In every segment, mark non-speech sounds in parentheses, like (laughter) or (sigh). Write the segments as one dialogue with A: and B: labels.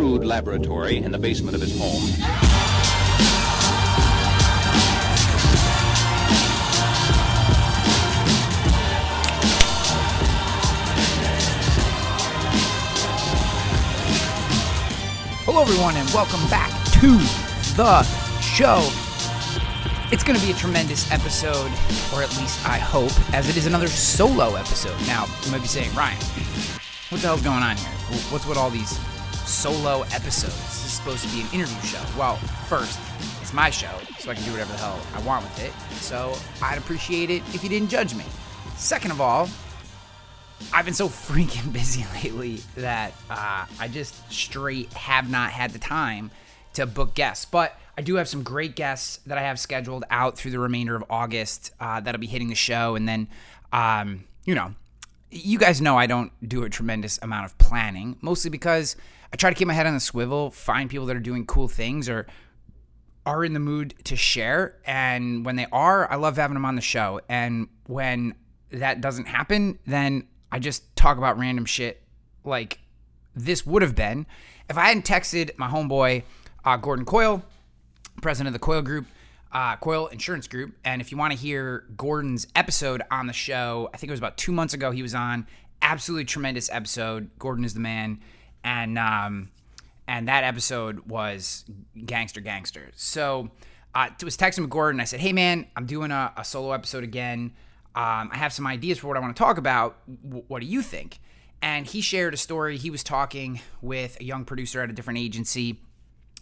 A: crude laboratory in the basement of his home.
B: Hello, everyone, and welcome back to the show. It's going to be a tremendous episode, or at least I hope, as it is another solo episode. Now, you might be saying, Ryan, what the hell's going on here? What's with all these solo episodes? This is supposed to be an interview show. Well, first, it's my show, so I can do whatever the hell I want with it. So I'd appreciate it if you didn't judge me. Second of all, I've been so freaking (laughs) busy lately that uh, I just straight have not had the time to book guests. But I do have some great guests that I have scheduled out through the remainder of August uh, that'll be hitting the show. And then, um, you know, you guys know I don't do a tremendous amount of planning, mostly because I try to keep my head on the swivel, find people that are doing cool things or are in the mood to share. And when they are, I love having them on the show. And when that doesn't happen, then I just talk about random shit like this would have been if I hadn't texted my homeboy, uh, Gordon Coyle, president of the Coyle Group, uh, Coyle Insurance Group. And if you want to hear Gordon's episode on the show, I think it was about two months ago he was on. Absolutely tremendous episode. Gordon is the man. And, um, and that episode was gangster gangster. So uh, I was texting with Gordon. I said, "Hey man, I'm doing a, a solo episode again. Um, I have some ideas for what I want to talk about. W- what do you think?" And he shared a story. He was talking with a young producer at a different agency,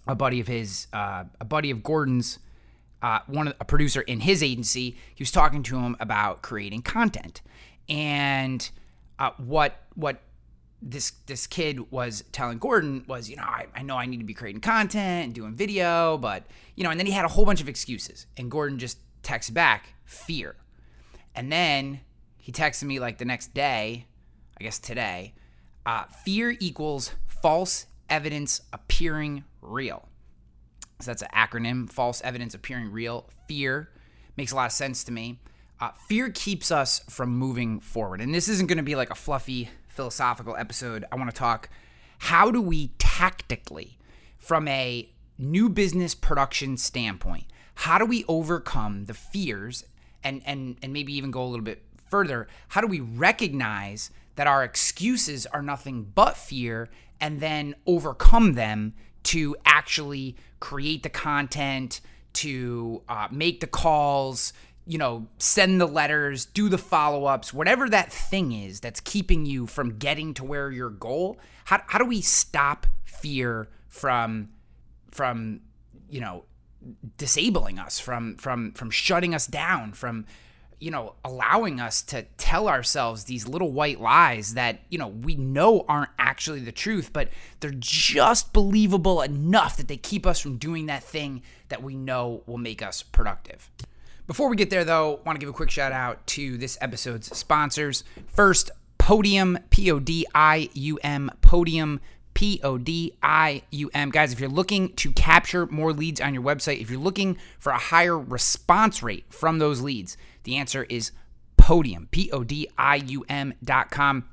B: a buddy of his, uh, a buddy of Gordon's, uh, one a producer in his agency. He was talking to him about creating content, and uh, what what this this kid was telling Gordon was, you know, I, I know I need to be creating content and doing video, but you know, and then he had a whole bunch of excuses, and Gordon just texts back fear, and then he texted me like the next day, I guess today, uh, fear equals false evidence appearing real. So that's an acronym, false evidence appearing real. Fear makes a lot of sense to me. Uh, fear keeps us from moving forward. And this isn't going to be like a fluffy philosophical episode. I want to talk how do we tactically, from a new business production standpoint, how do we overcome the fears and, and, and maybe even go a little bit further? How do we recognize that our excuses are nothing but fear and then overcome them to actually create the content, to uh, make the calls, you know, send the letters, do the follow ups, whatever that thing is that's keeping you from getting to where your goal. How, how do we stop fear from from you know disabling us from from from shutting us down from you know allowing us to tell ourselves these little white lies that you know we know aren't actually the truth but they're just believable enough that they keep us from doing that thing that we know will make us productive before we get there though want to give a quick shout out to this episode's sponsors first podium p-o-d-i-u-m podium P O D I U M. Guys, if you're looking to capture more leads on your website, if you're looking for a higher response rate from those leads, the answer is Podium, P O D I U M dot com.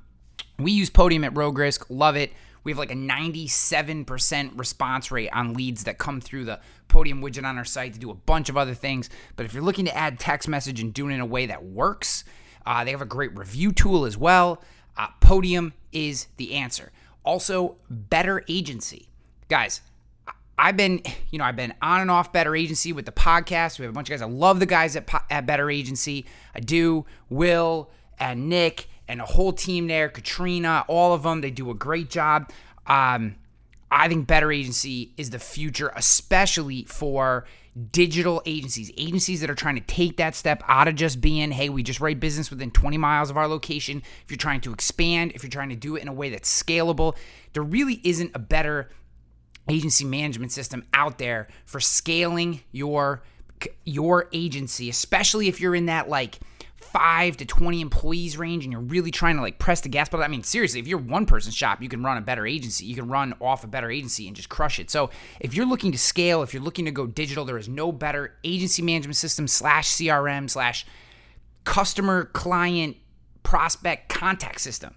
B: We use Podium at Rogue Risk, love it. We have like a 97% response rate on leads that come through the Podium widget on our site to do a bunch of other things. But if you're looking to add text message and do it in a way that works, uh, they have a great review tool as well. Uh, Podium is the answer. Also, Better Agency. Guys, I've been, you know, I've been on and off Better Agency with the podcast. We have a bunch of guys. I love the guys at, at Better Agency. I do. Will and Nick and a whole team there, Katrina, all of them. They do a great job. Um, I think Better Agency is the future, especially for digital agencies, agencies that are trying to take that step out of just being, hey, we just write business within 20 miles of our location. If you're trying to expand, if you're trying to do it in a way that's scalable, there really isn't a better agency management system out there for scaling your your agency, especially if you're in that like five to 20 employees range and you're really trying to like press the gas pedal. I mean, seriously, if you're one person shop, you can run a better agency. You can run off a better agency and just crush it. So if you're looking to scale, if you're looking to go digital, there is no better agency management system slash CRM slash customer client prospect contact system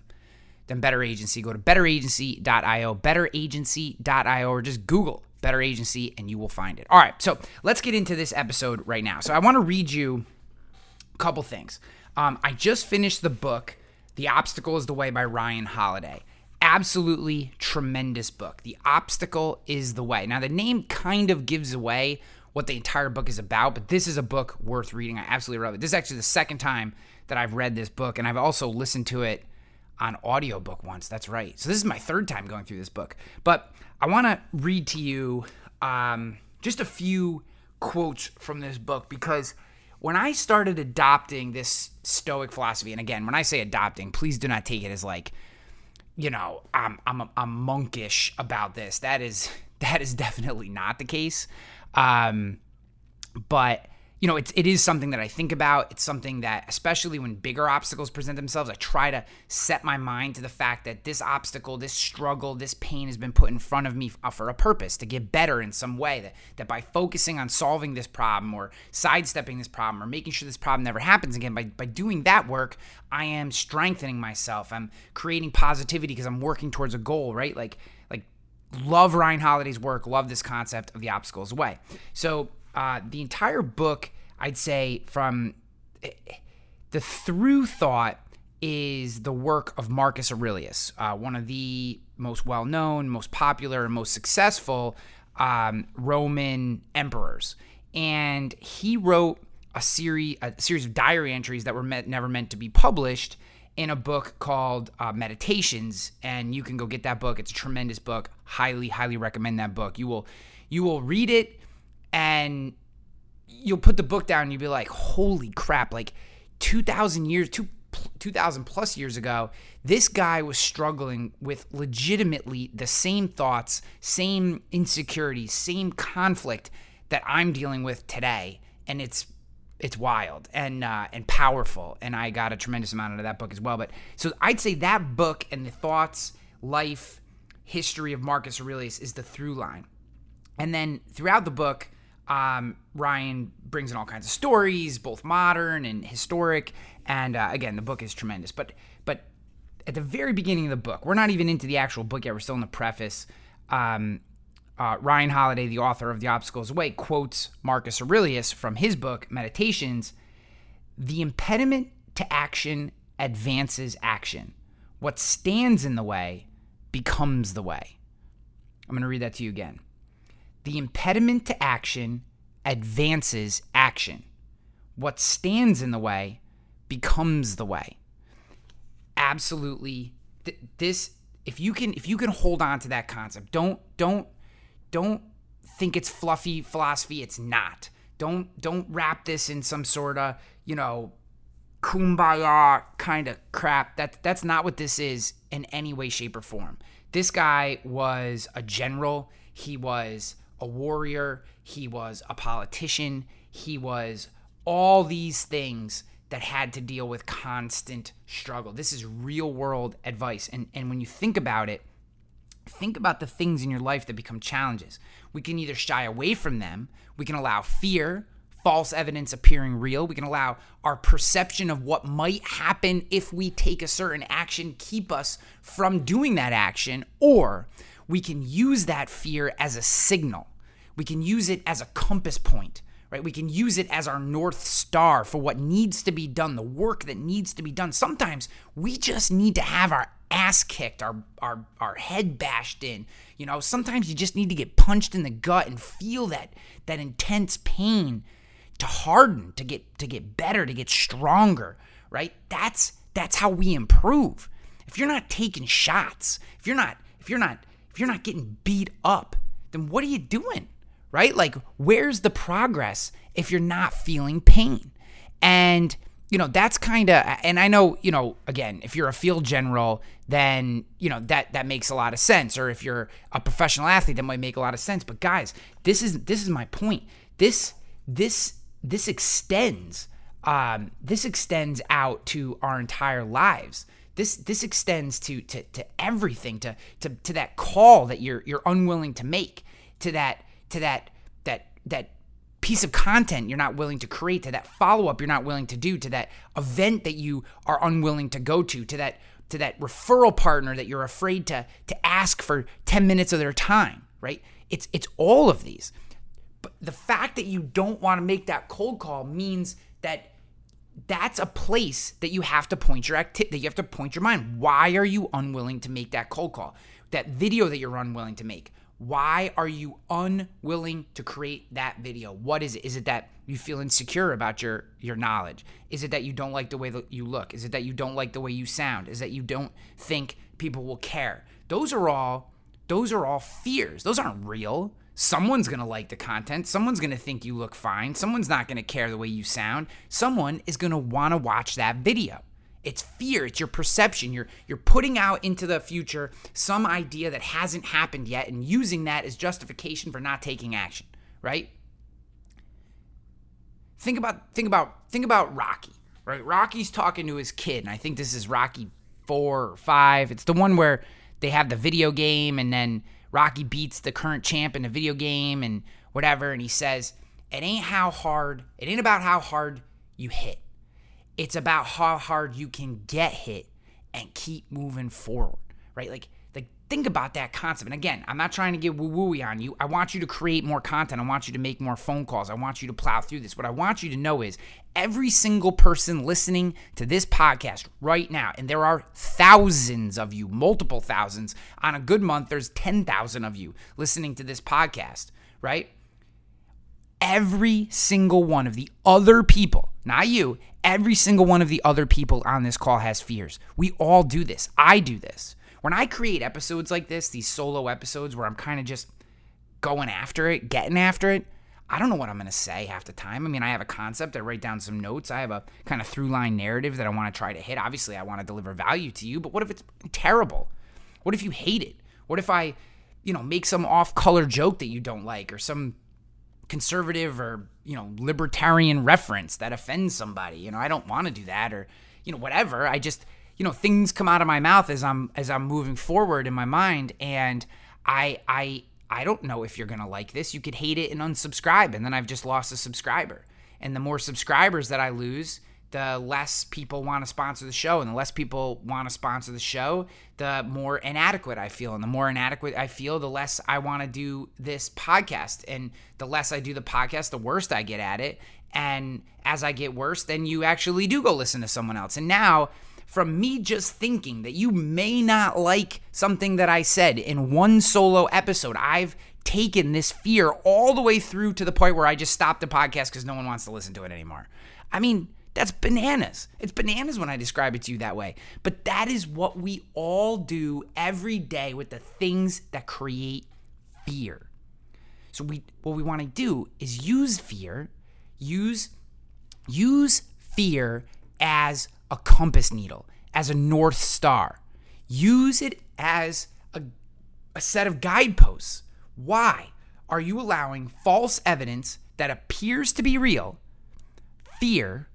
B: than Better Agency. Go to betteragency.io, betteragency.io, or just Google Better Agency and you will find it. All right, so let's get into this episode right now. So I want to read you couple things. Um, I just finished the book, The Obstacle is the Way by Ryan Holiday. Absolutely tremendous book. The Obstacle is the Way. Now, the name kind of gives away what the entire book is about, but this is a book worth reading. I absolutely love it. This is actually the second time that I've read this book, and I've also listened to it on audiobook once. That's right. So this is my third time going through this book. But I want to read to you um, just a few quotes from this book because when I started adopting this Stoic philosophy, and again, when I say adopting, please do not take it as like, you know, I'm I'm I'm monkish about this. That is (laughs) that is definitely not the case. Um, but you know, it's it is something that I think about. It's something that, especially when bigger obstacles present themselves, I try to set my mind to the fact that this obstacle, this struggle, this pain has been put in front of me uh, for a purpose to get better in some way. That that by focusing on solving this problem or sidestepping this problem or making sure this problem never happens again, by by doing that work, I am strengthening myself. I'm creating positivity because I'm working towards a goal, right? Like like love Ryan Holiday's work, love this concept of the obstacles away. So uh, the entire book, I'd say, from the through thought is the work of Marcus Aurelius, uh, one of the most well known, most popular, and most successful um, Roman emperors. And he wrote a series, a series of diary entries that were met, never meant to be published in a book called uh, Meditations. And you can go get that book. It's a tremendous book. Highly, highly recommend that book. You will, you will read it and you'll put the book down and you'll be like, holy crap, like 2,000 years, two, 2,000 plus years ago, this guy was struggling with legitimately the same thoughts, same insecurities, same conflict that I'm dealing with today. And it's it's wild and uh, and powerful, and I got a tremendous amount out of that book as well. But so I'd say that book and the thoughts, life, history of Marcus Aurelius is the through line, and then throughout the book, um, Ryan brings in all kinds of stories, both modern and historic. And uh, again, the book is tremendous. But but at the very beginning of the book, we're not even into the actual book yet. We're still in the preface. Um, uh, Ryan Holiday, the author of The Obstacles Away, quotes Marcus Aurelius from his book Meditations. The impediment to action advances action. What stands in the way becomes the way. I'm going to read that to you again. The impediment to action advances action. What stands in the way becomes the way. Absolutely th- this if you can if you can hold on to that concept, don't don't don't think it's fluffy philosophy, it's not. Don't don't wrap this in some sort of, you know, kumbaya kind of crap. That that's not what this is in any way shape or form. This guy was a general, he was a warrior, he was a politician, he was all these things that had to deal with constant struggle. This is real world advice. And, and when you think about it, think about the things in your life that become challenges. We can either shy away from them, we can allow fear, false evidence appearing real, we can allow our perception of what might happen if we take a certain action keep us from doing that action, or we can use that fear as a signal. We can use it as a compass point, right? We can use it as our North Star for what needs to be done, the work that needs to be done. Sometimes we just need to have our ass kicked, our, our, our head bashed in. You know, sometimes you just need to get punched in the gut and feel that, that intense pain to harden, to get, to get better, to get stronger, right? That's, that's how we improve. If you're not taking shots, if you're not, if you're not you're not getting beat up, then what are you doing? Right? Like, where's the progress if you're not feeling pain? And, you know, that's kind of, and I know, you know, again, if you're a field general, then, you know, that, that makes a lot of sense. Or if you're a professional athlete, that might make a lot of sense. But guys, this is, this is my point. This, this, this extends, um, this extends out to our entire lives this this extends to to to everything to to to that call that you're you're unwilling to make to that to that that that piece of content you're not willing to create to that follow up you're not willing to do to that event that you are unwilling to go to to that to that referral partner that you're afraid to to ask for 10 minutes of their time, right? It's it's all of these. But the fact that you don't want to make that cold call means that that's a place that you have to point your activity that you have to point your mind. Why are you unwilling to make that cold call? That video that you're unwilling to make. Why are you unwilling to create that video? What is it? Is it that you feel insecure about your your knowledge? Is it that you don't like the way that you look? Is it that you don't like the way you sound? Is that you don't think people will care? Those are all those are all fears. Those aren't real. Someone's going to like the content. Someone's going to think you look fine. Someone's not going to care the way you sound. Someone is going to want to watch that video. It's fear, it's your perception. You're you're putting out into the future some idea that hasn't happened yet and using that as justification for not taking action, right? Think about think about think about Rocky, right? Rocky's talking to his kid, and I think this is Rocky 4 or 5. It's the one where they have the video game and then Rocky beats the current champ in a video game and whatever and he says, "It ain't how hard, it ain't about how hard you hit. It's about how hard you can get hit and keep moving forward, right? Like, think about that concept. And again, I'm not trying to get woo wooey on you. I want you to create more content. I want you to make more phone calls. I want you to plow through this. What I want you to know is every single person listening to this podcast right now, and there are thousands of you, multiple thousands. On a good month, there's 10,000 of you listening to this podcast, right? Every single one of the other people, not you, Every single one of the other people on this call has fears. We all do this. I do this. When I create episodes like this, these solo episodes where I'm kind of just going after it, getting after it, I don't know what I'm going to say half the time. I mean, I have a concept, I write down some notes, I have a kind of through line narrative that I want to try to hit. Obviously, I want to deliver value to you, but what if it's terrible? What if you hate it? What if I, you know, make some off color joke that you don't like or some conservative or you know libertarian reference that offends somebody you know i don't want to do that or you know whatever i just you know things come out of my mouth as i'm as i'm moving forward in my mind and i i i don't know if you're gonna like this you could hate it and unsubscribe and then i've just lost a subscriber and the more subscribers that i lose the less people want to sponsor the show. And the less people want to sponsor the show, the more inadequate I feel. And the more inadequate I feel, the less I want to do this podcast. And the less I do the podcast, the worse I get at it. And as I get worse, then you actually do go listen to someone else. And now, from me just thinking that you may not like something that I said in one solo episode, I've taken this fear all the way through to the point where I just stopped the podcast because no one wants to listen to it anymore. I mean, that's bananas. It's bananas when I describe it to you that way. But that is what we all do every day with the things that create fear. So we what we want to do is use fear, use use fear as a compass needle, as a north star. Use it as a, a set of guideposts. Why are you allowing false evidence that appears to be real, fear,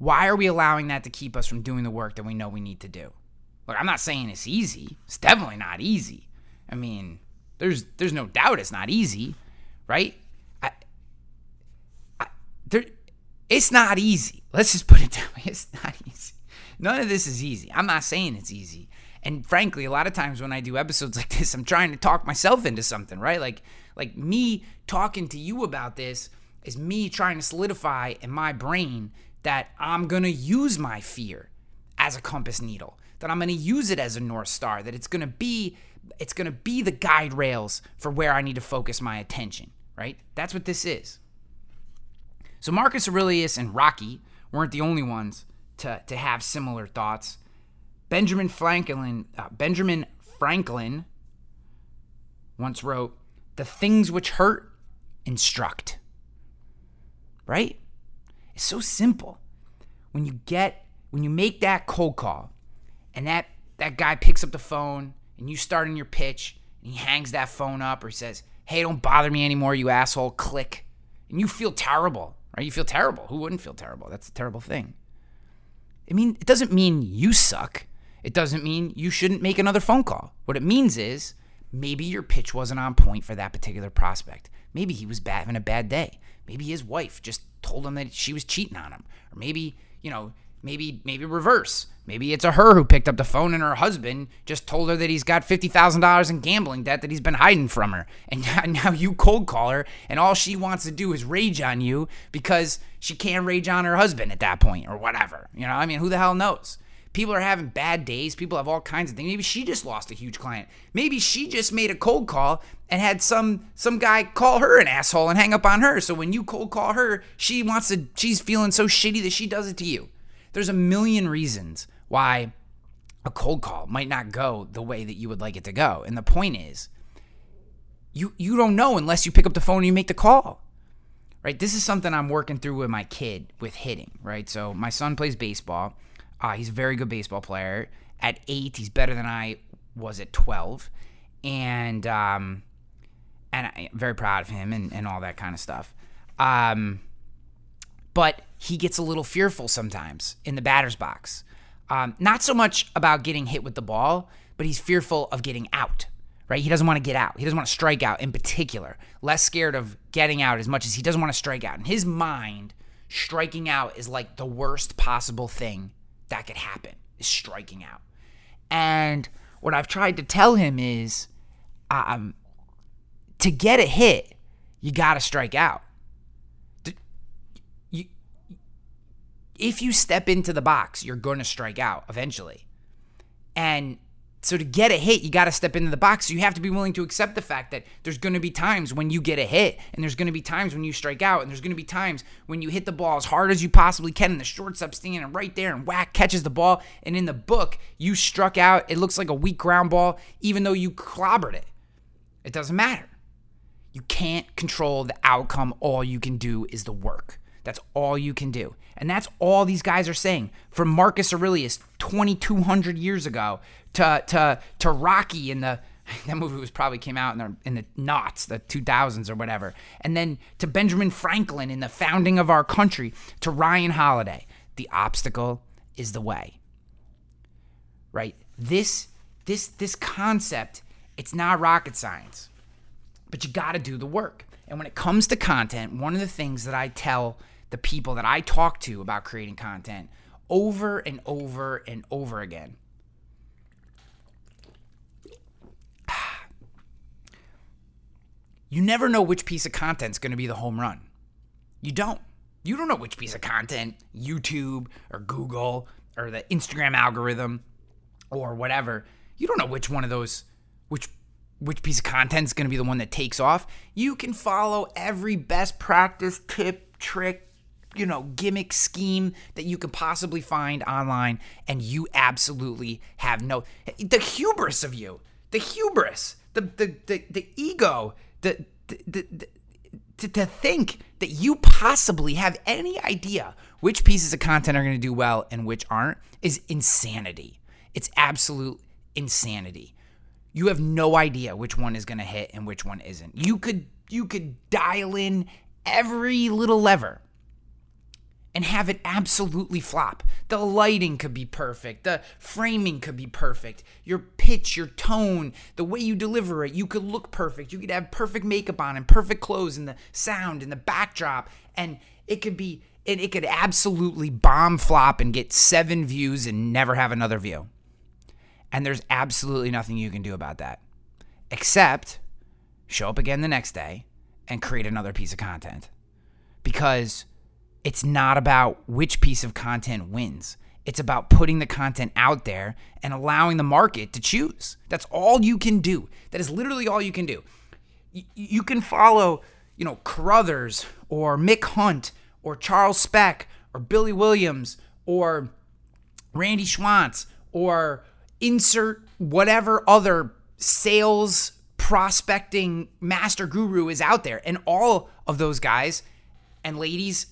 B: why are we allowing that to keep us from doing the work that we know we need to do? Look, I'm not saying it's easy. It's definitely not easy. I mean, there's there's no doubt it's not easy, right? I, I, there, it's not easy. Let's just put it (laughs) that way. It's not easy. None of this is easy. I'm not saying it's easy. And frankly, a lot of times when I do episodes (laughs) like this, I'm trying to talk myself into something, right? Like like me talking to you about this is me trying to solidify in my brain that I'm going to use my fear as a compass needle, that I'm going to use it as a north star, that it's going to be it's going to be the guide rails for where I need to focus my attention, right? That's what this is. So Marcus Aurelius and Rocky weren't the only ones to, to have similar thoughts. Benjamin Franklin, uh, Benjamin Franklin once wrote, "The things which hurt instruct." Right? It's so simple. When you get when you make that cold call and that that guy picks up the phone and you start in your pitch and he hangs that phone up or says, "Hey, don't bother me anymore, you asshole." Click. And you feel terrible, right? You feel terrible. Who wouldn't feel terrible? That's a terrible thing. I mean, it doesn't mean you suck. It doesn't mean you shouldn't make another phone call. What it means is maybe your pitch wasn't on point for that particular prospect. Maybe he was having a bad day. Maybe his wife just told him that she was cheating on him. Or maybe, you know, Maybe maybe reverse. Maybe it's a her who picked up the phone and her husband just told her that he's got $50,000 in gambling debt that he's been hiding from her. And (laughs) now you cold call her and all she wants to do is rage on you because she can't rage on her husband at that point or whatever. You know, I mean, who the hell knows? People are having bad days. People have all kinds of things. Maybe she just lost a huge client. Maybe she just made a cold call and had some some guy call her an asshole and hang up on her. So when you cold call her, she wants to she's feeling so shitty that she does it to you. There's a million reasons why a cold call might not go the way that you would like it to go. And the point is, you you don't know unless you pick up the phone and you make the call. Right? This is something I'm working through with my kid with hitting, right? So my son plays baseball uh, he's a very good baseball player. At eight, he's better than I was at 12. And um, and I'm very proud of him and, and all that kind of stuff. Um, but he gets a little fearful sometimes in the batter's box. Um, not so much about getting hit with the ball, but he's fearful of getting out, right? He doesn't want to get out. He doesn't want to strike out in particular. Less scared of getting out as much as he doesn't want to strike out. In his mind, striking out is like the worst possible thing that could happen is striking out. And what I've tried to tell him is um, to get a hit, you got to strike out. You, if you step into the box, you're going to strike out eventually. And so to get a hit, you got to step into the box. So you have to be willing to accept the fact that there's going to be times when you get a hit, and there's going to be times when you strike out, and there's going to be times when you hit the ball as hard as you possibly can, and the shortstop standing right there and whack catches the ball. And in the book, you struck out. It looks like a weak ground ball, even though you clobbered it. It doesn't matter. You can't control the outcome. All you can do is the work. That's all you can do. And that's all these guys are saying. From Marcus Aurelius 2200 years ago to to to Rocky in the (laughs) that movie was probably came out in the in the knots, the 2000s or whatever. And then to Benjamin Franklin in the founding of our country, to Ryan Holiday. The obstacle is the way. Right? This this this concept, it's not rocket science. But you got to do the work. And when it comes to content, one of the things that I tell the people that I talk to about creating content over and over and over again (sighs) you never know which piece of content is going to be the home run. You don't. You don't know which piece of content, YouTube or Google or the Instagram algorithm or whatever. You don't know which one of those, which which piece of content is going to be the one that takes off. You can follow every best practice tip, trick, you know, gimmick scheme that you could possibly find online, and you absolutely have no the hubris of you, the hubris, the the the, the ego the, the, the, to, to think that you possibly have any idea which pieces of content are going to do well and which aren't is insanity. It's absolute insanity. You have no idea which one is going to hit and which one isn't. You could you could dial in every little lever and have it absolutely flop. The lighting could be perfect, the framing could be perfect, your pitch, your tone, the way you deliver it, you could look perfect. You could have perfect makeup on and perfect clothes and the sound and the backdrop and it could be and it could absolutely bomb flop and get 7 views and never have another view. And there's absolutely nothing you can do about that except show up again the next day and create another piece of content. Because it's not about which piece of content wins. It's about putting the content out there and allowing the market to choose. That's all you can do. That is literally all you can do. You, you can follow, you know, Carothers or Mick Hunt or Charles Specht or Billy Williams or Randy Schwantz or insert whatever other sales prospecting master guru is out there. And all of those guys and ladies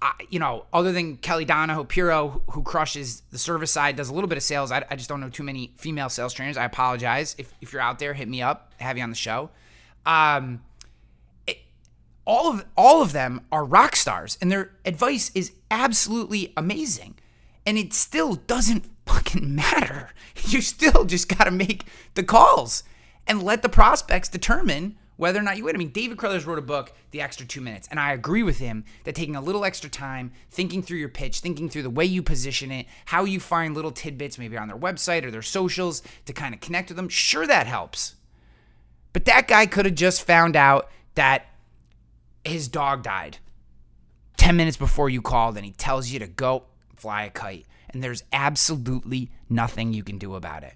B: I, you know, other than Kelly Donahue, Piro, who crushes the service side, does a little bit of sales. I, I just don't know too many female sales trainers. I apologize. If, if you're out there, hit me up, have you on the show. Um, all of all of them are rock stars, and their advice is absolutely amazing. And it still doesn't fucking matter. (laughs) You still just got to make the calls and let the prospects determine whether or not you win. I mean, David Carothers wrote a book, The Extra Two Minutes, and I agree with him that taking a little extra time, thinking through your pitch, thinking through the way you position it, how you find little tidbits maybe on their website or their socials to kind of connect with them, sure, that helps. But that guy could have just found out that his dog died 10 minutes before you called and he tells you to go fly a kite. And there's absolutely nothing you can do about it.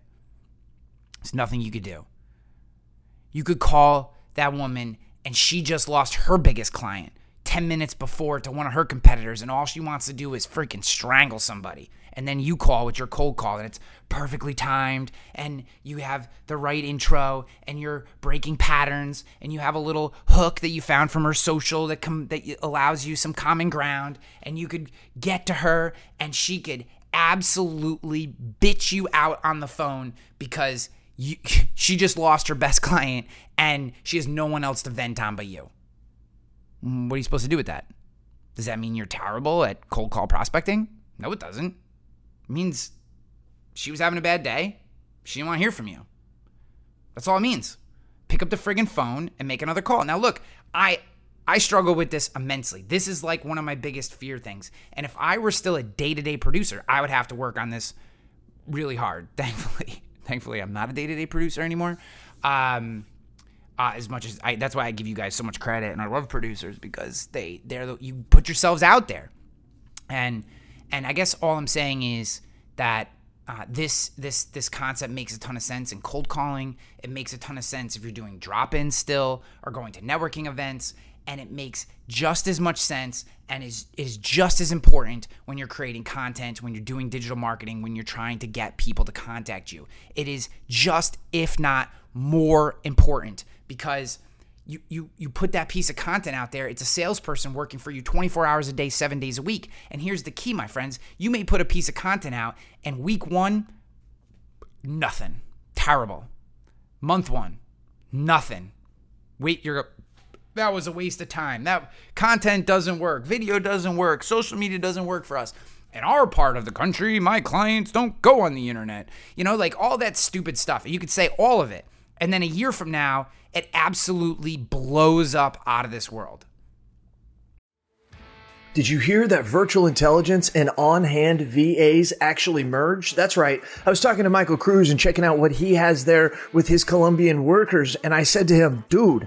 B: There's nothing you could do. You could call that woman and she just lost her biggest client 10 minutes before to one of her competitors and all she wants to do is freaking strangle somebody. And then you call with your cold call and it's perfectly timed and you have the right intro and you're breaking patterns and you have a little hook that you found from her social that com- that allows you some common ground and you could get to her and she could absolutely bitch you out on the phone because you, (laughs) she just lost her best client and she has no one else to vent on but you. Mm, what are you supposed to do with that? Does that mean you're terrible at cold call prospecting? No, it doesn't. It means she was having a bad day. She didn't want to hear from you. That's all it means. Pick up the friggin' phone and make another call. Now, look, I I struggle with this immensely. This is like one of my biggest fear things. And if I were still a day-to-day producer, I would have to work on this really hard. (laughs) Thankfully, thankfully, I'm not a day-to-day producer anymore. Um, uh, as much as I, that's why I give you guys so much credit, and I love producers because they they're the, you put yourselves out there, and and I guess all I'm saying is that uh, this this this concept makes a ton of sense in cold calling. It makes a ton of sense if you're doing drop-ins still or going to networking events, and it makes just as much sense and is is just as important when you're creating content, when you're doing digital marketing, when you're trying to get people to contact you. It is just if not more important because you you you put that piece of content out there. It's a salesperson working for you 24 hours a day 7 days a week. And here's the key my friends. You may put a piece of content out and week 1 nothing. Terrible. Month 1 nothing. Wait you're that was a waste of time that content doesn't work video doesn't work social media doesn't work for us in our part of the country my clients don't go on the internet you know like all that stupid stuff you could say all of it and then a year from now, it absolutely blows up out of this world.
C: Did you hear that virtual intelligence and on hand VAs actually merge? That's right. I was talking to Michael Cruz and checking out what he has there with his Colombian workers. And I said to him, dude,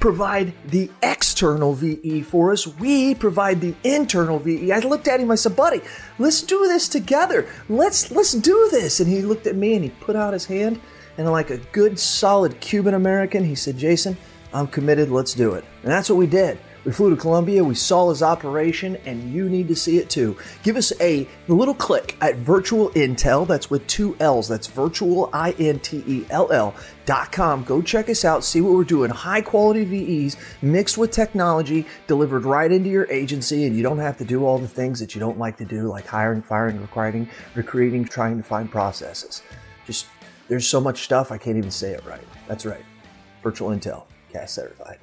C: provide the external VE for us. We provide the internal VE. I looked at him. I said, "Buddy, let's do this together. Let's let's do this." And he looked at me and he put out his hand. And like a good, solid Cuban American, he said, "Jason, I'm committed. Let's do it." And that's what we did. We flew to Colombia, we saw his operation, and you need to see it too. Give us a little click at Virtual Intel, that's with two L's, that's virtual, I N T E L L dot com. Go check us out, see what we're doing. High quality VEs mixed with technology delivered right into your agency, and you don't have to do all the things that you don't like to do, like hiring, firing, recruiting, recruiting, trying to find processes. Just there's so much stuff I can't even say it right. That's right. Virtual Intel, CAS certified.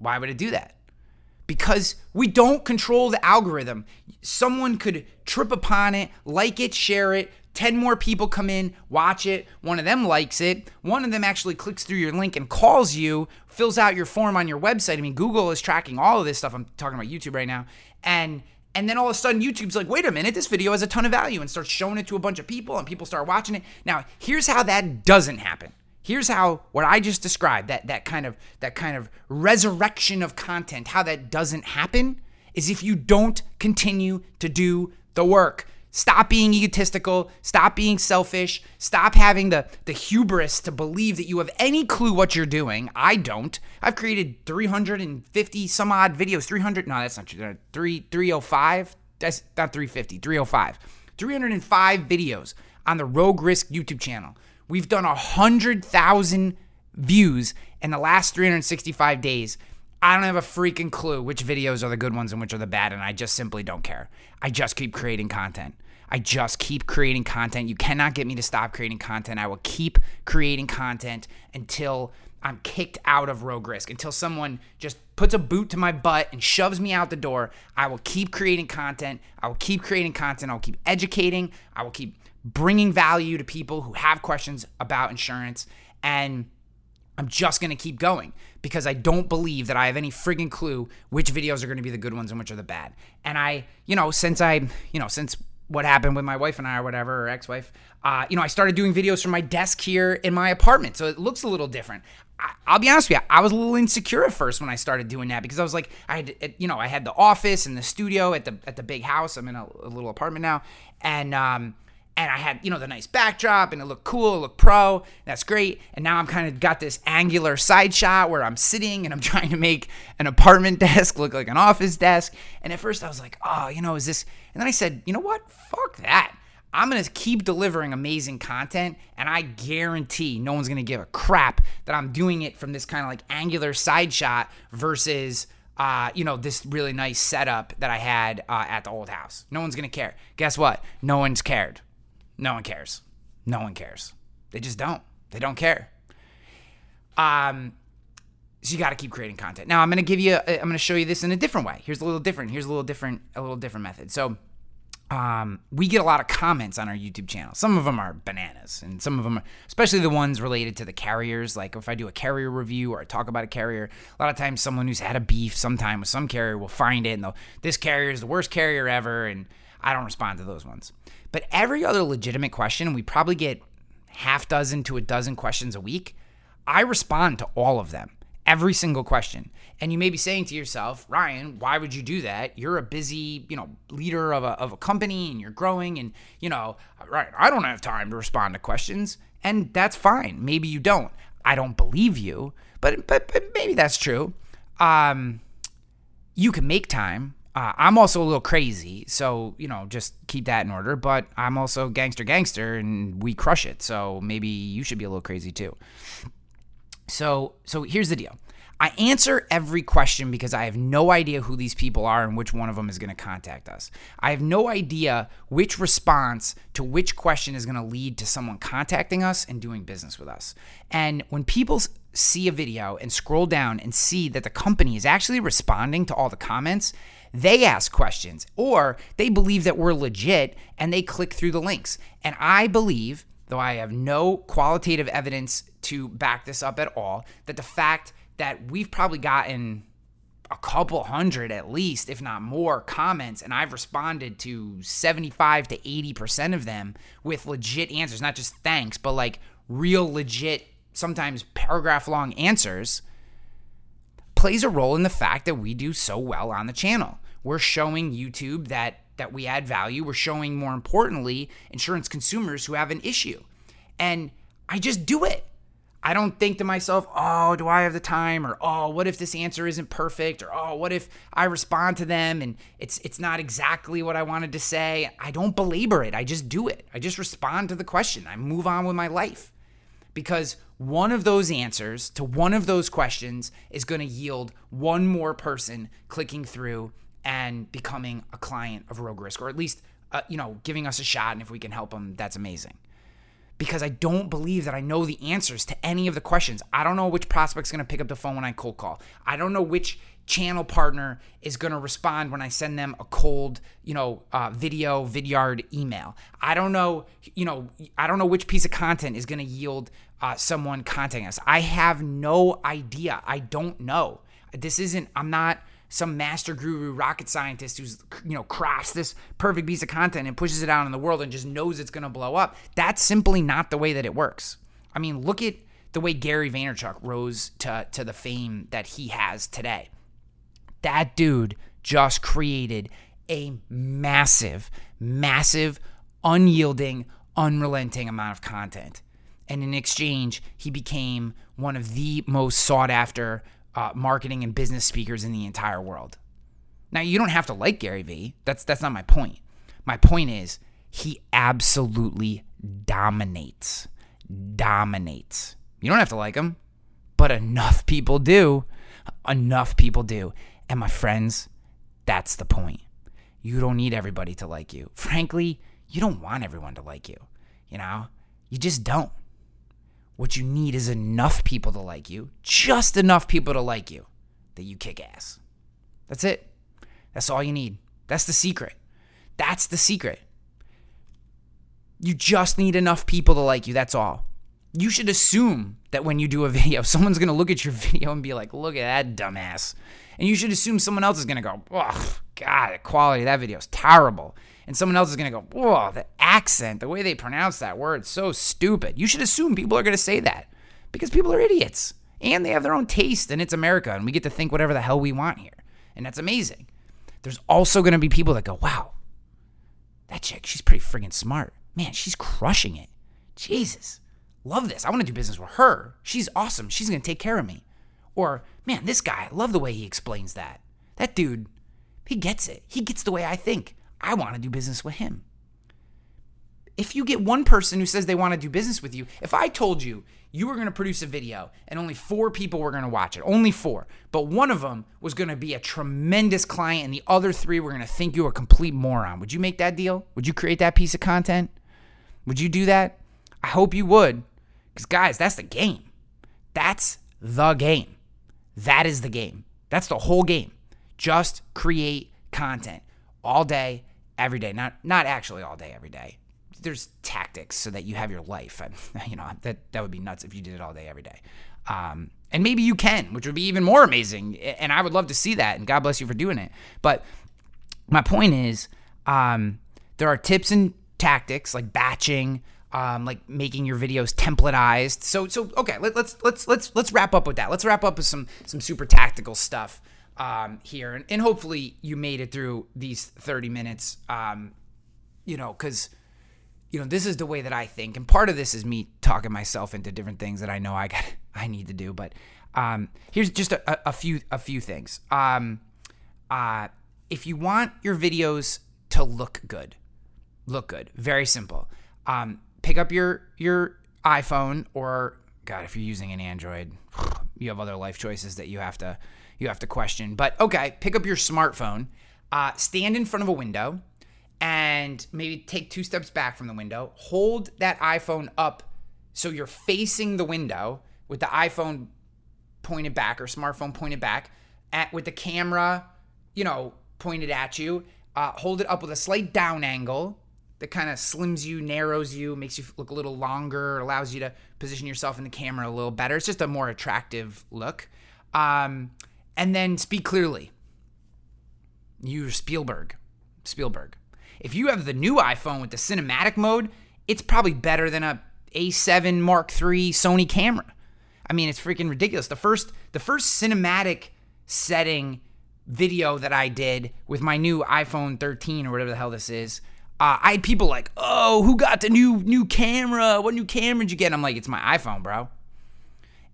B: Why, would it do that? Because we don't control the algorithm. Someone could trip upon it, like it, share it. 10 more people come in, watch it. One of them likes it. One of them actually clicks through your link and calls you, fills out your form on your website. I mean, Google is tracking all of this stuff. I'm talking about YouTube right now. And and then all of a sudden YouTube's like, "Wait a minute, this video has a ton of value." and starts showing it to a bunch of people and people start watching it. Now, here's how that doesn't happen. Here's how what I just described, that that kind of that kind of resurrection of content, how that doesn't happen is if you don't continue to do the work. Stop being egotistical, stop being selfish, stop having the the hubris to believe that you have any clue what you're doing. I don't. I've created 350 some odd videos, 300 no, that's not true. 3 305. That's not 350, 305. 305 videos on the Rogue Risk YouTube channel. We've done 100,000 views in the last 365 days. I don't have a freaking clue which videos are the good ones and which are the bad, and I just simply don't care. I just keep creating content. I just keep creating content. You cannot get me to stop creating content. I will keep creating content until I'm kicked out of Rogue Risk, until someone just puts a boot to my butt and shoves me out the door. I will keep creating content. I will keep creating content. I will keep educating. I will keep bringing value to people who have questions about insurance. And I'm just going to keep going because I don't believe that I have any frigging clue which videos are going to be the good ones and which are the bad. And I, you know, since I, you know, since what happened with my wife and I or whatever, or ex wife, uh, you know, I started doing videos from my desk here in my apartment. So it looks a little different. I, will be honest with you, I was a little insecure at first when I started doing that because I was like, I had, you know, I had the office and the studio at the at the big house. I'm in a, a little apartment now, and um, and I had, you know, the nice backdrop and it looked cool, it looked pro. That's great. And now I'm kind of got this angular side shot where I'm sitting and I'm (laughs) trying to make an apartment (laughs) desk look like an office desk. And at first I was like, oh, you know, is this? And then I said, you know what? Fuck that. I'm going to keep delivering amazing content, and I guarantee no one's going to give a crap that I'm doing it from this kind of like angular side shot versus, uh, you know, this really nice setup that I had uh, at the old house. No one's going to care. Guess what? No one's cared. No one cares. No one cares. They just don't. They don't care. Um, so you got to keep creating content. Now I'm going to give you. i am going to show you this in a different way. Here's a little different. Here's a little different. A little different method. So. Um, we get a lot of comments on our YouTube channel. Some of them are bananas, and some of them, are, especially the ones related to the carriers. Like if I do a carrier review or I talk about a carrier, a lot of times someone who's had a beef sometime with some carrier will find it and they'll, this carrier is the worst carrier ever, and I don't respond to those ones. But every other legitimate question, we probably get half dozen to a dozen questions a week. I respond to all of them, every single question. And you may be saying to yourself, Ryan, why would you do that? You're a busy, you know, leader of a, of a company and you're growing and, you know, right, I don't have time to respond to questions. And that's fine. Maybe you don't. I don't believe you, but but, but maybe that's true. Um, you can make time uh, I'm also a little crazy, so you know, just keep that in order. But I'm also gangster, gangster, and we crush it. So maybe you should be a little crazy too. So, so here's the deal. I answer every question because I have no idea who these people are and which one of them is going to contact us. I have no idea which response to which question is going to lead to someone contacting us and doing business with us. And when people see a video and scroll down and see that the company is actually responding to all the comments, they ask questions or they believe that we're legit and they click through the links. And I believe, though I have no qualitative evidence to back this up at all, that the fact that we've probably gotten a couple hundred at least, if not more, comments, and I've responded to 75 to 80% of them with legit answers, not just thanks, but like real legit, sometimes paragraph long answers plays a role in the fact that we do so well on the channel. We're showing YouTube that that we add value. We're showing more importantly insurance consumers who have an issue. And I just do it. I don't think to myself, "Oh, do I have the time?" or "Oh, what if this answer isn't perfect?" or "Oh, what if I respond to them and it's it's not exactly what I wanted to say?" I don't belabor it. I just do it. I just respond to the question. I move on with my life. Because one of those answers to one of those questions is going to yield one more person clicking through and becoming a client of Rogue Risk, or at least, uh, you know, giving us a shot. And if we can help them, that's amazing. Because I don't believe that I know the answers to any of the questions. I don't know which prospect's going to pick up the phone when I cold call. I don't know which channel partner is going to respond when I send them a cold, you know, uh, video, Vidyard email. I don't know, you know, I don't know which piece of content is going to yield uh, someone contacting us. I have no idea. I don't know. This isn't. I'm not some master guru rocket scientist who's you know crafts this perfect piece of content and pushes it out in the world and just knows it's going to blow up. That's simply not the way that it works. I mean, look at the way Gary Vaynerchuk rose to to the fame that he has today. That dude just created a massive, massive, unyielding, unrelenting amount of content. And in exchange, he became one of the most sought after uh, marketing and business speakers in the entire world. Now, you don't have to like Gary Vee. That's that's not my point. My point is he absolutely dominates. Dominates. You don't have to like him, but enough people do. Enough people do. And my friends, that's the point. You don't need everybody to like you. Frankly, you don't want everyone to like you. You know, you just don't. What you need is enough people to like you, just enough people to like you that you kick ass. That's it. That's all you need. That's the secret. That's the secret. You just need enough people to like you. That's all. You should assume that when you do a (laughs) video, someone's going to look at your video and be like, look at that dumbass. And you should assume someone else is going to go, oh, God, the quality of that video is terrible. And someone else is going to go, whoa, the accent, the way they pronounce that word, so stupid. You should assume people are going to say that because people are idiots and they have their own taste and it's America and we get to think whatever the hell we want here. And that's amazing. There's also going to be people that go, wow, that chick, she's pretty friggin' smart. Man, she's crushing it. Jesus, love this. I want to do business with her. She's awesome. She's going to take care of me. Or, man, this guy, I love the way he explains that. That dude, he gets it. He gets the way I think. I want to do business with him. If you get one person who says they want to do business with you, if I told you you were going to produce a video and only four people were going to watch it, only four, but one of them was going to be a tremendous client and the other three were going to think you were a complete moron, would you make that deal? Would you create that piece of content? Would you do that? I hope you would. Because, guys, that's the game. That's the game. That is the game. That's the whole game. Just create content all day, every day. Not not actually all day, every day. There's tactics so that you have your life. (laughs) And, you know that that would be nuts if you did it all day, every day. Um, and maybe you can, which would be even more amazing. And I would love to see that. And God bless you for doing it. But my point is, um, there are tips and tactics like batching, um, like making your videos templatized. So so okay, let, let's let's let's let's wrap up with that. Let's wrap up with some some super tactical stuff um, here, and, and hopefully you made it through these 30 minutes. Um, you know, because you know this is the way that I think, and part of this is me talking myself into different things that I know I got (laughs) I need to do. But um, here's just a, a, few a few things. Um, uh, if you want your videos to look good, look good. Very simple. Um, pick up your your iPhone or God, if you're using an Android, (sighs) you have other life choices that you have to you have to question. But okay, pick up your smartphone, uh, stand in front of a window, and maybe take two steps back from the window. Hold that iPhone up so you're facing the window with the iPhone pointed back or smartphone pointed back, at with the camera, you know, pointed at you. Uh, hold it up with a slight down angle that kind of slims you, narrows you, makes you look a little longer, allows you to position yourself in the camera a little better. It's just a more attractive look. Um, and then speak clearly. You're Spielberg. Spielberg. If you have the new iPhone with the cinematic mode, it's probably better than a A7 Mark III Sony camera. I mean, it's freaking ridiculous. The first the first cinematic setting video that I did with my new iPhone 13 or whatever the hell this is, uh, I had people like, "Oh, who got the new new camera? What new camera did you get?" I'm like, "It's my iPhone, bro."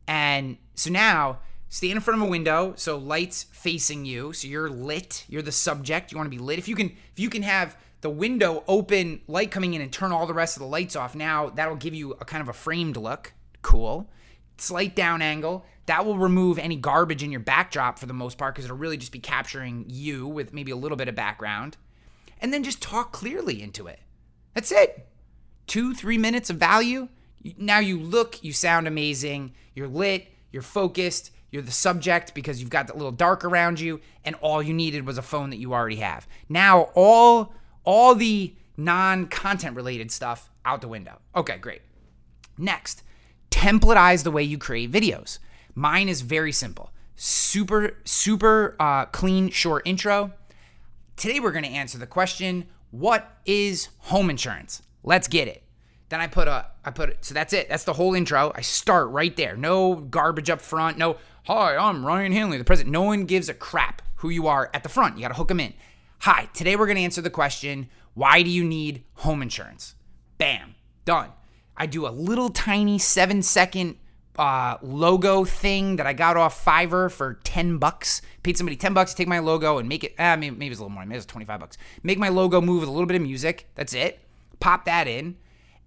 B: And so now, stand in front of a window, so lights facing you, so you're lit. You're the subject. You want to be lit. If you can, if you can have the window open, light coming in, and turn all the rest of the lights off, now that'll give you a kind of a framed look. Cool. Slight down angle. That will remove any garbage in your backdrop for the most part because it'll really just be capturing you with maybe a little bit of background. And then just talk clearly into it. That's it. Two, three minutes of value. Now you look, you sound amazing, you're lit, you're focused, you're the subject because you've got that little dark around you, and all you needed was a phone that you already have. Now all all the non-content related stuff out the window. Okay, great. Next, templatize the way you create videos. Mine is very simple. Super, super uh, clean, short intro. Today we're going to answer the question, what is home insurance? Let's get it. Then I put a, I put it, so that's it. That's the whole intro. I start right there. No garbage up front. No, hi, I'm Ryan Hanley, the president. No one gives a crap who you are at the front. You got to hook them in. Hi, today we're going to answer the question, why do you need home insurance? Bam, done. I do a little tiny seven second uh, logo thing that I got off Fiverr for 10 bucks. Paid somebody 10 bucks to take my logo and make it, ah, maybe, maybe it's a little more, maybe it's 25 bucks. Make my logo move with a little bit of music. That's it. Pop that in,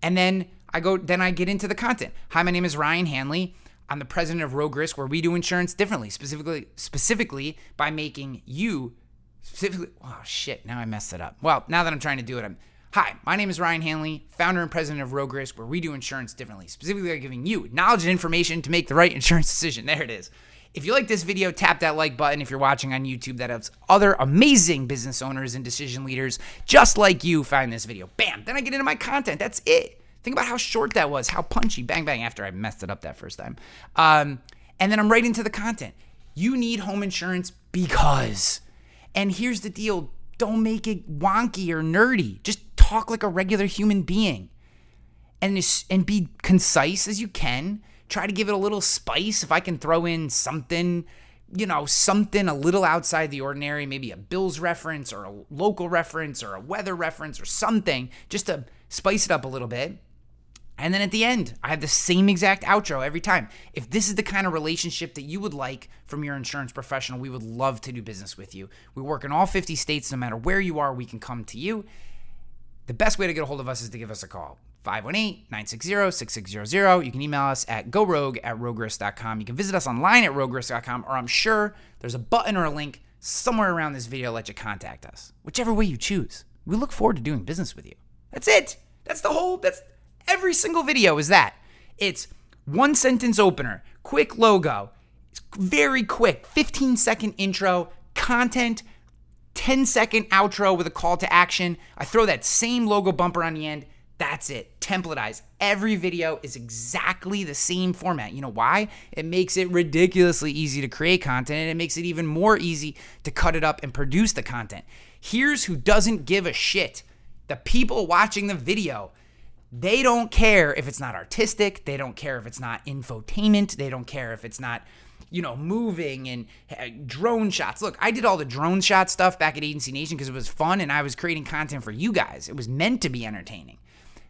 B: and then I go. Then I get into the content. Hi, my name is Ryan Hanley. I'm the president of Rogue Risk, where we do insurance differently, specifically specifically by making you specifically. Oh shit! Now I messed it up. Well, now that I'm trying to do it, I'm. Hi, my name is Ryan Hanley, founder and president of Rogue Risk, where we do insurance differently, specifically by giving you knowledge and information to make the right insurance (laughs) decision. There it is. If you like this video, tap that like button. If you're watching on YouTube, that helps other amazing business owners and decision leaders just like you find this video. Bam! Then I get into my content. That's it. Think about how short that was, how punchy, bang, bang, after I messed it up that first time. Um, and then I'm right into the content. You need home insurance because. And here's the deal don't make it wonky or nerdy. Just talk like a regular human being and, and be concise as you can try to give it a little spice. If I can throw in something, you know, something a little outside the ordinary, maybe a Bills reference or a local reference or a weather reference or something, just to spice it up a little bit. And then at the end, I have the same exact outro every time. If this is the kind of relationship that you would like from your insurance professional, we would love to do business with you. We work in all 50 states. No matter where you are, we can come to you. The best way to get a hold of us is to give us a call. 518-960-6600. You can email us at gorogue at roguerisk.com. You can visit us online at roguerisk.com, or I'm sure there's a button or a link somewhere around this video let you contact us. Whichever way you choose. We look forward to doing business with you. That's it. That's the whole, that's every single video is that. It's one sentence opener, quick logo, very quick, 15 second intro, content, 10 second outro with a call to action. I throw that same logo bumper on the end. That's it. Templatized. Every video is exactly the same format. You know why? It makes it ridiculously easy to create content and it makes it even more easy to cut it up and produce the content. Here's who doesn't give a shit the people watching the video. They don't care if it's not artistic. They don't care if it's not infotainment. They don't care if it's not, you know, moving and uh, drone shots. Look, I did all the drone shot stuff back at Agency Nation because it was fun and I was creating content for you guys. It was meant to be entertaining.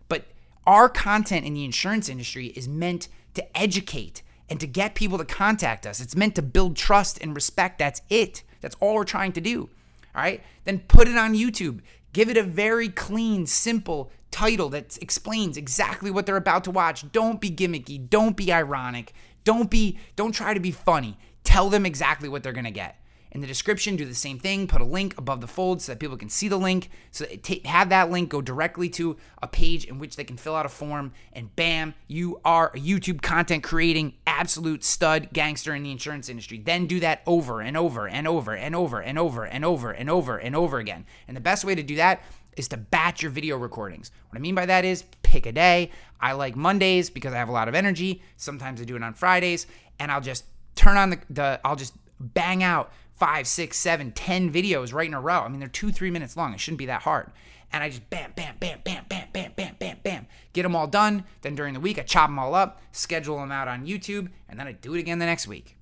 B: But our content in the insurance industry is meant to educate and to get people to contact us. It's meant to build trust and respect. That's it. That's all we're trying to do. All right? Then put it on YouTube. Give it a very clean, simple title that explains exactly what they're about to watch. Don't be gimmicky. Don't be ironic. Don't be don't try to be funny. Tell them exactly what they're going to get in the description, do the same thing. Put a link above the fold so that people can see the link. So t- have that link go directly to a page in which they can fill out a form, and bam, you are a YouTube content creating absolute stud gangster in the insurance industry. Then do that over and over and over and over and over and over and over and over again. And the best way to do that is to batch your video recordings. What I mean by that is pick a day. I like Mondays because I have a lot of energy. Sometimes I do it on Fridays, and I'll just turn on the, the I'll just bang out five, six, seven, ten videos right in a row. I mean, they're two, three minutes long. It shouldn't be that hard. And I just bam, bam, bam, bam, bam, bam, bam, bam, bam, get them all done. Then during the week, I chop them all up, schedule them out on YouTube, and then I do it again the next week.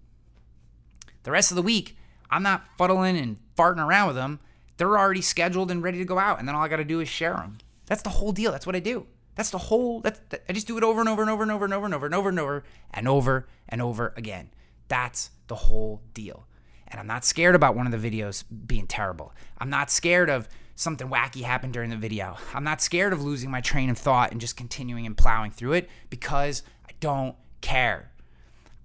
B: The rest of the week, I'm not fuddling and farting around with them. They're already scheduled and ready to go out, and then all I got to do is share them. That's the whole deal. That's what I do. That's the whole. That's that, I just do it over and over and over and over and over and over and over and over and over and over again. That's the whole deal. And I'm not scared about one of the videos being terrible. I'm not scared of something wacky happened during the video. I'm not scared of losing my train of thought and just continuing and plowing through it because I don't care.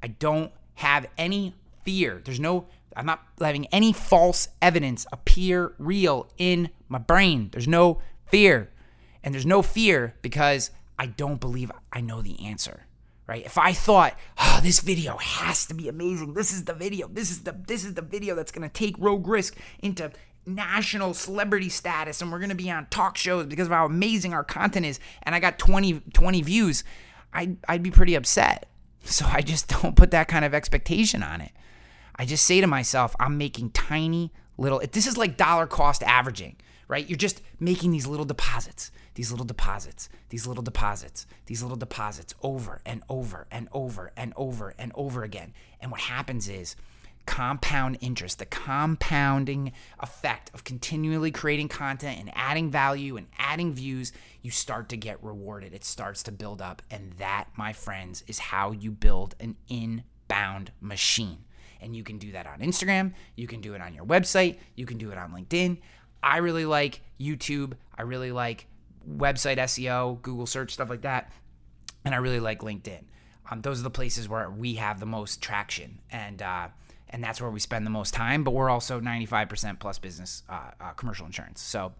B: I don't have any fear. There's no, I'm not having any false evidence appear real in my brain. There's no fear. And there's no fear because I don't believe I know the answer right? If I thought, oh, this video has to be amazing. This is the video. This is the this is the video that's gonna take Rogue Risk into national celebrity status and we're gonna be on talk shows because of how amazing our content is, and I got 20, 20 views, I'd, I'd be pretty upset. So I just (laughs) don't put that kind of expectation on it. I just say to myself, I'm making tiny little, this is like dollar cost averaging, right? You're just making these little deposits these little deposits, these little deposits, these little deposits over and over and over and over and over again. And what happens is compound interest, the compounding effect of continually creating content and adding value and adding views, you start to get rewarded. It starts to build up. And that, my friends, is how you build an inbound machine. And you can do that on Instagram. You can do it on your website. You can do it on LinkedIn. I really like YouTube. I really like website SEO, Google search, stuff like that. And I really like LinkedIn. Um, those are the places where we have the most traction, and uh, and that's where we spend the most time. But we're also 95% plus business uh, uh, commercial insurance. So,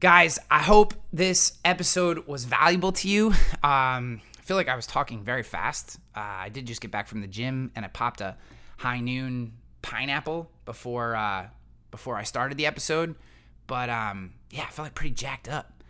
B: guys, I hope this episode was valuable to you. Um, I feel like I was talking very fast. Uh, I did just get back from the gym, and I popped a high noon pineapple before uh, before I started the episode. But um, yeah, I felt like pretty jacked up.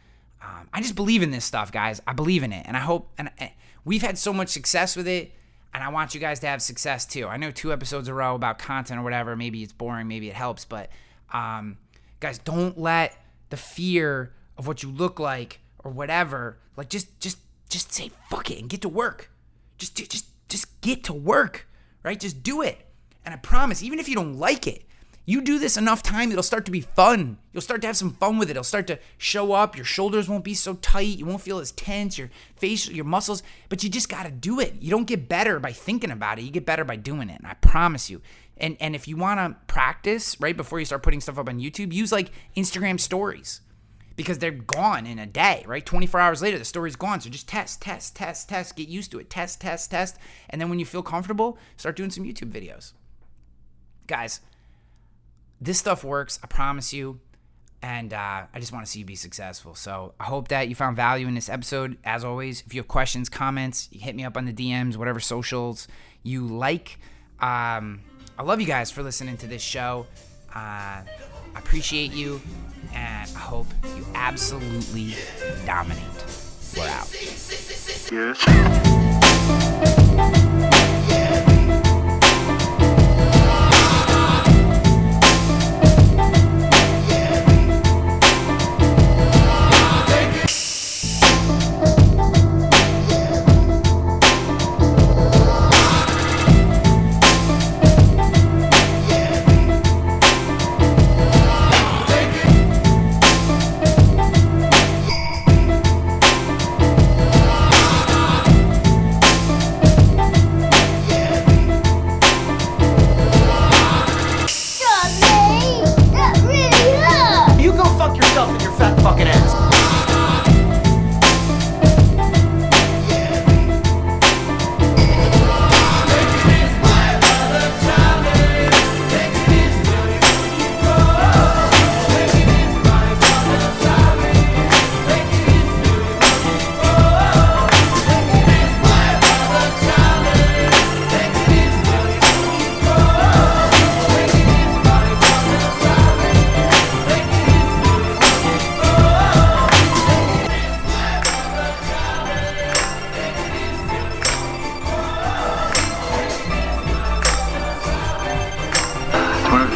B: Um, I just believe in this stuff, guys. I believe in it, and I hope. And uh, we've had so much success with it, and I want you guys to have success too. I know two episodes in a row about content or whatever. Maybe it's boring, maybe it helps, but um, guys, don't let the fear of what you look like or whatever, like just just just say fuck it and get to work. Just just just get to work, right? Just do it. And I promise, even if you don't like it, you do this enough time, it'll start to be fun. You'll start to have some fun with it. It'll start to show up. Your shoulders won't be so tight. You won't feel as tense. Your face, your muscles, but you just got to do it. You don't get better by thinking about it. You get better by doing it. And I promise you. And and if you want to practice right before you start putting stuff up on YouTube, use like Instagram stories because they're gone in a day, right? 24 hours later, the story's gone. So just test, test, test, test, get used to it. Test, test, test. And then when you feel comfortable, start doing some YouTube videos. Guys, this stuff works. I promise you. And uh, I just want to see you be successful. So I hope that you found value in this episode. As always, if you have questions, comments, you hit me up on the DMs, whatever socials you like. Um, I love you guys for listening to this show. Uh, I appreciate you, I hope you absolutely dominate. We're out.
D: Yes.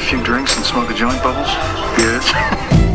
E: Few drinks and smoke a joint, Bubbles? Yes. (laughs)